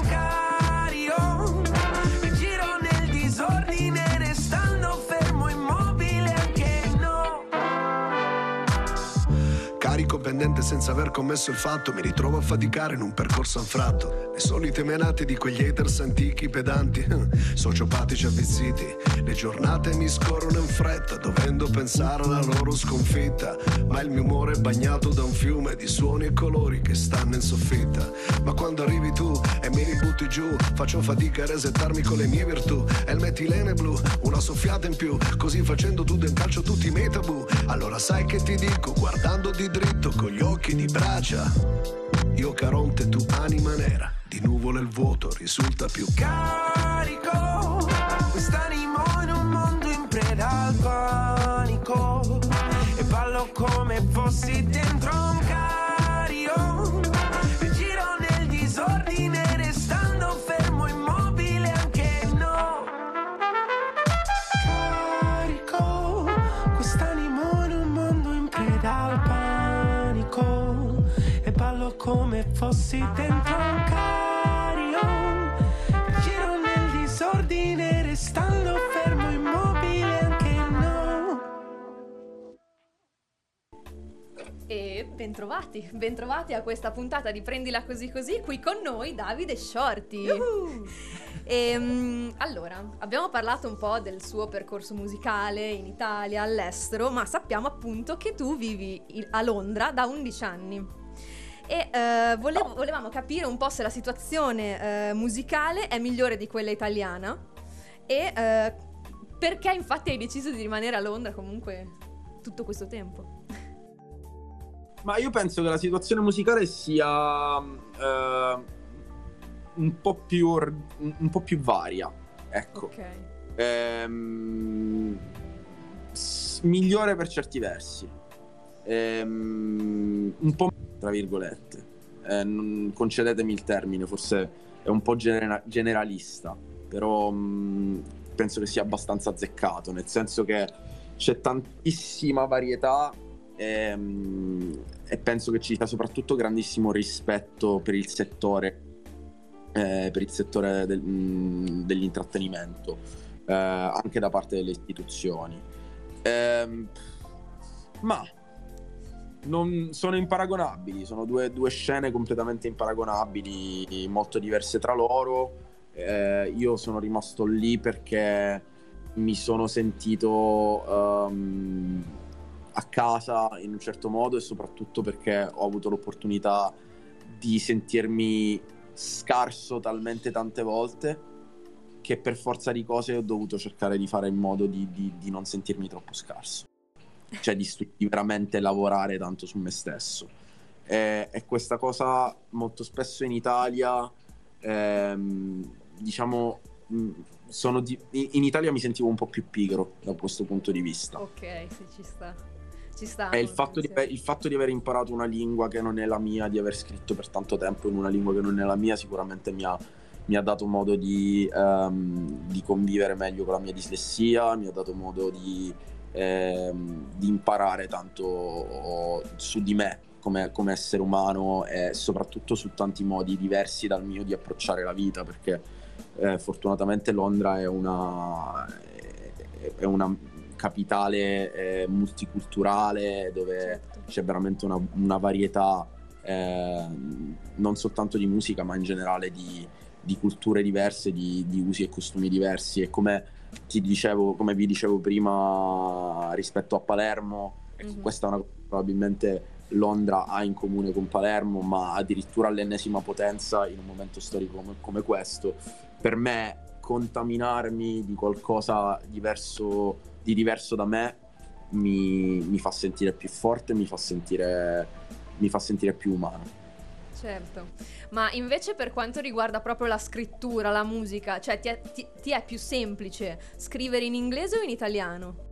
Carico pendente senza aver commesso il fatto, mi ritrovo a faticare in un percorso anfratto. Le solite menate di quegli haters antichi pedanti, [laughs] sociopatici avvizziti. Le giornate mi scorrono in fretta, dovendo pensare alla loro sconfitta. Ma il mio umore è bagnato da un fiume di suoni e colori che stanno in soffitta. Ma quando arrivi tu e mi ributti giù, faccio fatica a resettarmi con le mie virtù. E il metilene blu, una soffiata in più, così facendo tu del calcio tutti i miei tabù. Allora sai che ti dico, guardando di dritto con gli occhi di bracia. Io Caronte, tu anima nera, di nuvole il vuoto risulta più carico. Quest'animo in un mondo in preda al panico. E ballo come fossi dentro un fossi dentro un cario giro nel disordine restando fermo immobile anche no E bentrovati, bentrovati a questa puntata di Prendila così così, qui con noi Davide Shorty. E, mm, allora, abbiamo parlato un po' del suo percorso musicale in Italia, all'estero, ma sappiamo appunto che tu vivi a Londra da 11 anni. E eh, volevo- volevamo capire un po' se la situazione eh, musicale è migliore di quella italiana e eh, perché infatti hai deciso di rimanere a Londra comunque tutto questo tempo. Ma io penso che la situazione musicale sia eh, un, po più, un po' più varia, ecco. Ok. Ehm, s- migliore per certi versi. Ehm, un po' tra virgolette. Eh, non- concedetemi il termine, forse è un po' genera- generalista, però mh, penso che sia abbastanza azzeccato, nel senso che c'è tantissima varietà ehm, e penso che ci sia soprattutto grandissimo rispetto per il settore, eh, per il settore del- mh, dell'intrattenimento, eh, anche da parte delle istituzioni. Ehm, ma non, sono imparagonabili, sono due, due scene completamente imparagonabili, molto diverse tra loro. Eh, io sono rimasto lì perché mi sono sentito ehm, a casa in un certo modo e soprattutto perché ho avuto l'opportunità di sentirmi scarso talmente tante volte che per forza di cose ho dovuto cercare di fare in modo di, di- di non sentirmi troppo scarso cioè di, stu- di veramente lavorare tanto su me stesso. E, e questa cosa molto spesso in Italia, ehm, diciamo, mh, sono di- in Italia mi sentivo un po' più pigro da questo punto di vista. Ok, sì, ci sta. Ci sta. E il fatto, di, il fatto di aver imparato una lingua che non è la mia, di aver scritto per tanto tempo in una lingua che non è la mia, sicuramente mi ha, mi ha dato modo di, ehm, di convivere meglio con la mia dislessia, mi ha dato modo di, ehm, di imparare tanto su di me come, come essere umano e soprattutto su tanti modi diversi dal mio di approcciare la vita, perché eh, fortunatamente Londra è una, è una capitale eh, multiculturale dove c'è veramente una, una varietà eh, non soltanto di musica ma in generale di, di culture diverse, di, di usi e costumi diversi. E come ti dicevo, come vi dicevo prima rispetto a Palermo, ecco, Mhm. questa è una cosa che probabilmente Londra ha in comune con Palermo, ma addirittura all'ennesima potenza in un momento storico come, come questo. Per me contaminarmi di qualcosa diverso, di diverso da me mi, mi fa sentire più forte, mi fa sentire, mi fa sentire più umano. Certo, ma invece per quanto riguarda proprio la scrittura, la musica, cioè ti è, ti- ti è più semplice scrivere in inglese o in italiano?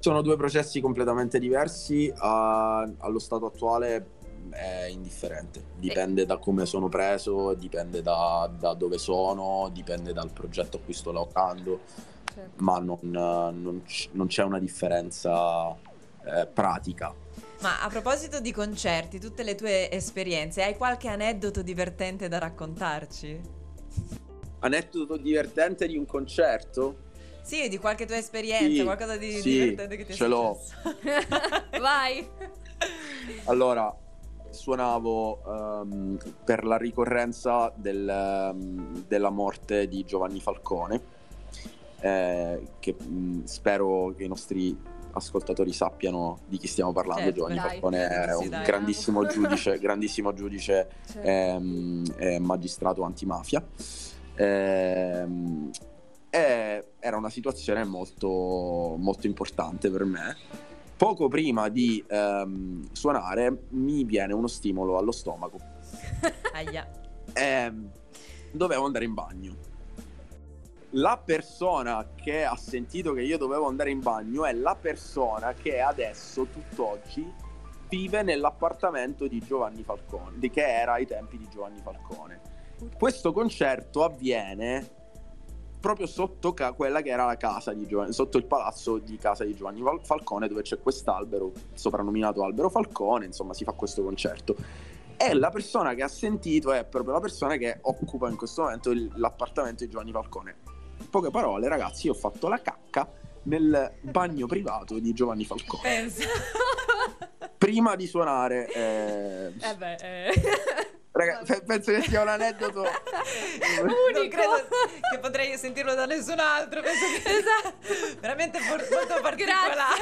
Sono due processi completamente diversi, a- allo stato attuale è indifferente, dipende da come sono preso, dipende da, da dove sono, dipende dal progetto a cui sto lavorando, Certo. ma non, non non c'è una differenza eh, pratica. Ma a proposito di concerti, tutte le tue esperienze, hai qualche aneddoto divertente da raccontarci? Aneddoto divertente di un concerto? Sì, di qualche tua esperienza, Sì, qualcosa di sì, divertente che ti è ce l'ho. successo. [laughs] [laughs] Vai! Allora, suonavo ehm, per la ricorrenza del, ehm, della morte di Giovanni Falcone, eh, che mh, spero che i nostri ascoltatori sappiano di chi stiamo parlando. Certo, Giovanni dai, Falcone è un dai. grandissimo giudice, grandissimo giudice Certo. ehm, e magistrato antimafia. Ehm, e era una situazione molto, molto importante per me. Poco prima di ehm, suonare mi viene uno stimolo allo stomaco [laughs] Aia. e dovevo andare in bagno. La persona che ha sentito che io dovevo andare in bagno è la persona che adesso, tutt'oggi, vive nell'appartamento di Giovanni Falcone, di che era ai tempi di Giovanni Falcone. Questo concerto avviene proprio sotto ca- quella che era la casa di Giovanni, sotto il palazzo di casa di Giovanni Falcone, dove c'è quest'albero soprannominato Albero Falcone, insomma, si fa questo concerto. E la persona che ha sentito è proprio la persona che occupa in questo momento il- l'appartamento di Giovanni Falcone. Poche parole, ragazzi, io ho fatto la cacca nel bagno privato di Giovanni Falcone. Prima di suonare, eh, Eh beh, eh. raga- pe- penso che sia un aneddoto. Unico. credo che potrei sentirlo da nessun altro. Penso che Esatto. veramente molto particolare.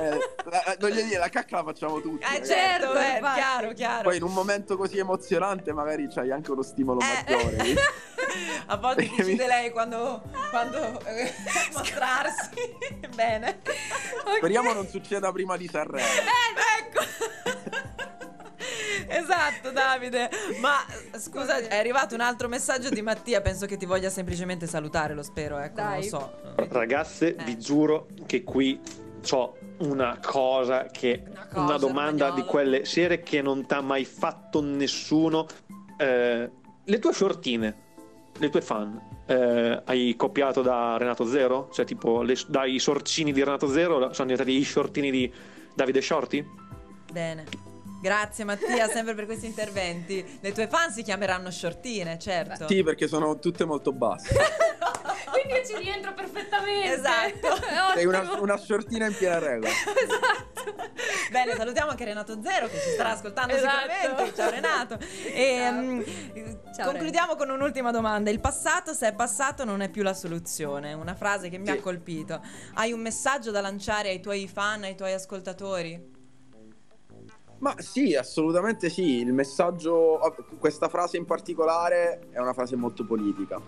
Eh, la- voglio dire, la cacca la facciamo tutti. Eh, ragazzi. certo, Certo, eh, infatti. chiaro, chiaro. Poi in un momento così emozionante magari c'hai anche uno stimolo Eh. maggiore. [laughs] A volte decide lei quando, quando eh, [laughs] mostrarsi. [laughs] Bene. Speriamo non succeda prima di Sanremo. ecco. Esatto Davide, ma scusa è arrivato un altro messaggio di Mattia, penso che ti voglia semplicemente salutare, lo spero, ecco, non lo so. Ragazze, Eh. vi giuro che qui ho una cosa che Una una, cosa, domanda spagnolo. di quelle serie che non t'ha mai fatto nessuno. Eh, le tue shortine, le tue fan, eh, hai copiato da Renato Zero? Cioè, tipo, le- dai sorcini di Renato Zero sono diventati i shortini di Davide Shorty? Bene. Grazie Mattia, sempre per questi interventi. Le tue fan si chiameranno shortine, certo. Sì, perché sono tutte molto basse. [laughs] [laughs] Quindi io ci rientro perfettamente. Esatto. [laughs] È Sei una, una shortina in piena regola. [laughs] Bene, salutiamo anche Renato Zero che ci starà ascoltando Esatto. sicuramente. Ciao Renato. E, Ciao. mm, Ciao, concludiamo con un'ultima domanda. Il passato, se è passato, non è più la soluzione. Una frase che mi Sì. ha colpito. Hai un messaggio da lanciare ai tuoi fan, ai tuoi ascoltatori? Ma sì, assolutamente sì. Il messaggio, questa frase in particolare è una frase molto politica.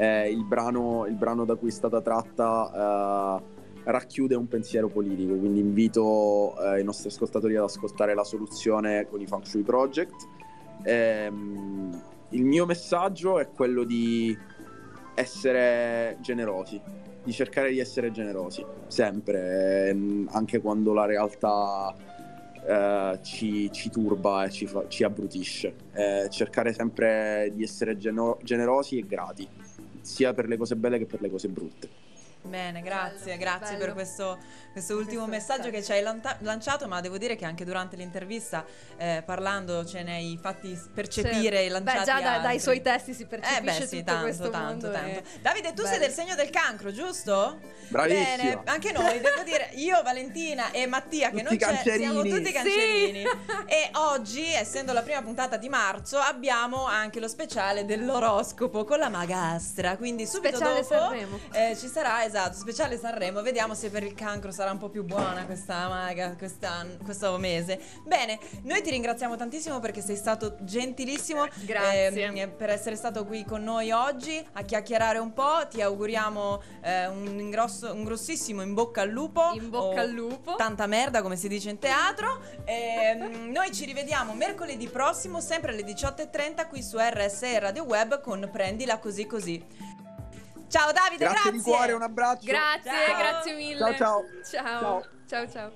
Eh, il, brano, il brano da cui è stata tratta eh, racchiude un pensiero politico, quindi invito eh, i nostri ascoltatori ad ascoltare la soluzione con i Feng Shui Project. Ehm, il mio messaggio è quello di essere generosi, di cercare di essere generosi, sempre, ehm, anche quando la realtà eh, ci, ci turba e ci, fa- ci abbrutisce. Eh, cercare sempre di essere geno- generosi e grati, sia per le cose belle che per le cose brutte. Bene, grazie, Bello, grazie bello. per questo, questo ultimo Questo messaggio che messaggio. ci hai lanta- lanciato, ma devo dire che anche durante l'intervista, eh, parlando, ce ne hai fatti percepire e Certo. lanciati Beh, già da- dai suoi testi si percepisce Eh beh sì, tutto tanto, questo tanto, mondo tanto. e- Davide, tu sei Bello. del segno del cancro, giusto? Bravissima. Bene, anche noi, devo dire, io, Valentina e Mattia, che Tutti non c'è, siamo cancerini. tutti cancerini. E oggi, essendo la prima puntata di marzo, abbiamo anche lo speciale dell'oroscopo con la magastra. Quindi subito Speciale dopo eh, ci sarà, esatto, speciale Sanremo. Vediamo se per il cancro sarà un po' più buona questa maga questo mese. Bene, noi ti ringraziamo tantissimo perché sei stato gentilissimo Grazie. ehm, per essere stato qui con noi oggi a chiacchierare un po'. Ti auguriamo eh, un, ingrosso- un grossissimo in bocca al lupo. In bocca o al lupo. Tanta merda, come si dice in teatro. Ehm, noi ci rivediamo mercoledì prossimo, sempre alle 18.30 qui su RSE Radio Web con Prendila così così. Ciao Davide, Grazie, grazie. di cuore, un abbraccio. Grazie, Ciao. grazie mille. Ciao, ciao. Ciao. Ciao. Ciao, ciao.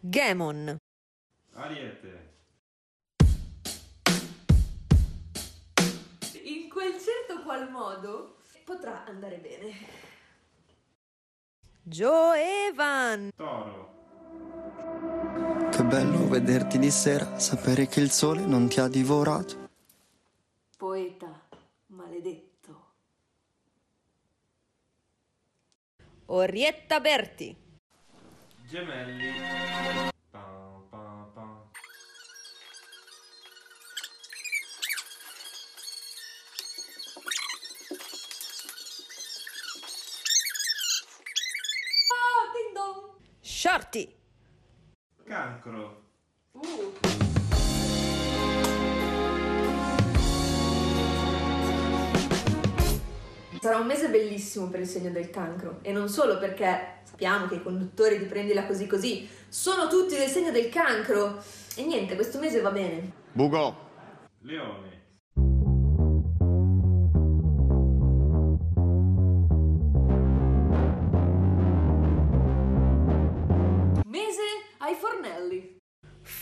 Gemon. Ariete. In quel certo qual modo potrà andare bene. Joe Evan. Toro. Bello vederti di sera, sapere che il sole non ti ha divorato. Poeta maledetto. Orietta Berti. Gemelli. Ah, ding dong. Shorty. Cancro. Uh. Sarà un mese bellissimo per il segno del cancro e non solo perché sappiamo che i conduttori di Prendila così così sono tutti del segno del cancro e niente, questo mese va bene. Bugo. Leone.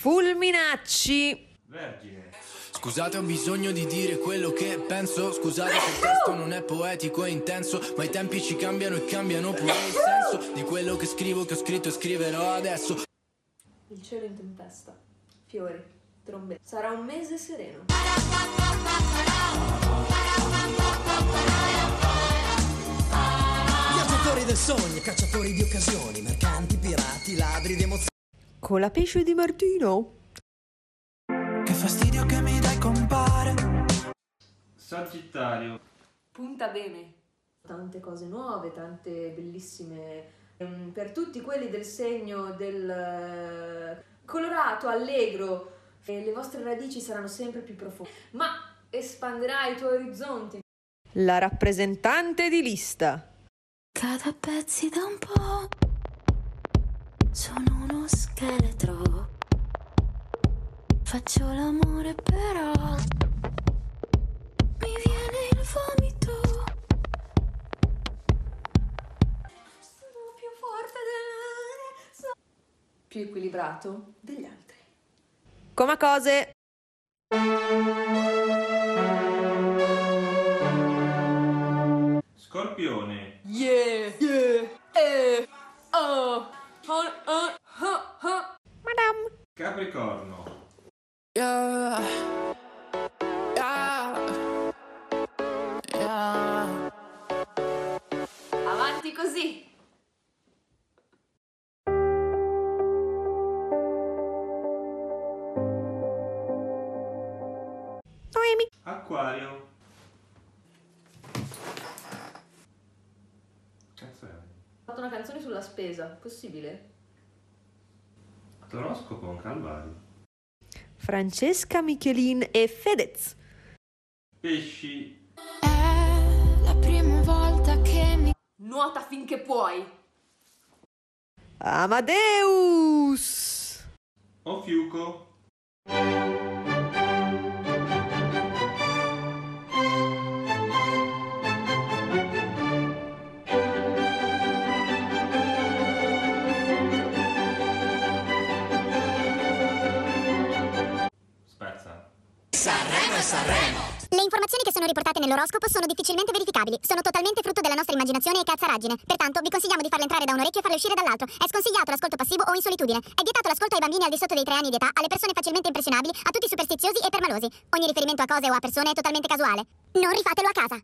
Fulminacci. Vergine. Scusate, ho bisogno di dire quello che penso. Scusate se il testo non è poetico e intenso. Ma i tempi ci cambiano e cambiano pure il senso di quello che scrivo, che ho scritto e scriverò adesso. Il cielo in tempesta. Fiori, trombette. Sarà un mese sereno. Viaggiatori del sogno, cacciatori di occasioni, mercanti, pirati, ladri di emozioni. Con la pesce di Martino. Che fastidio che mi dai compare. Sagittario. Punta bene. Tante cose nuove, tante bellissime. ehm, Per tutti quelli del segno del eh, colorato, allegro, le vostre radici saranno sempre più profonde. Ma espanderai i tuoi orizzonti La rappresentante di lista. Cado a pezzi da un po'. Sono uno scheletro. Faccio l'amore però. Mi viene il vomito. Sono più forte della... Più equilibrato degli altri. Come cose. Scorpione. Yeah, possibile? L'oroscopo è un calvario. Francesca Michelin e Fedez. Pesci. La prima volta che mi... Nuota finché puoi. Amadeus. Ofiuco. Spezza. Sanremo. Le informazioni che sono riportate nell'oroscopo sono difficilmente verificabili, sono totalmente frutto della nostra immaginazione e cazzaraggine. Pertanto vi consigliamo di farle entrare da un orecchio e farle uscire dall'altro. È sconsigliato l'ascolto passivo o in solitudine. È vietato l'ascolto ai bambini al di sotto dei 3 anni di età, alle persone facilmente impressionabili, a tutti superstiziosi e permalosi. Ogni riferimento a cose o a persone è totalmente casuale. Non rifatelo a casa.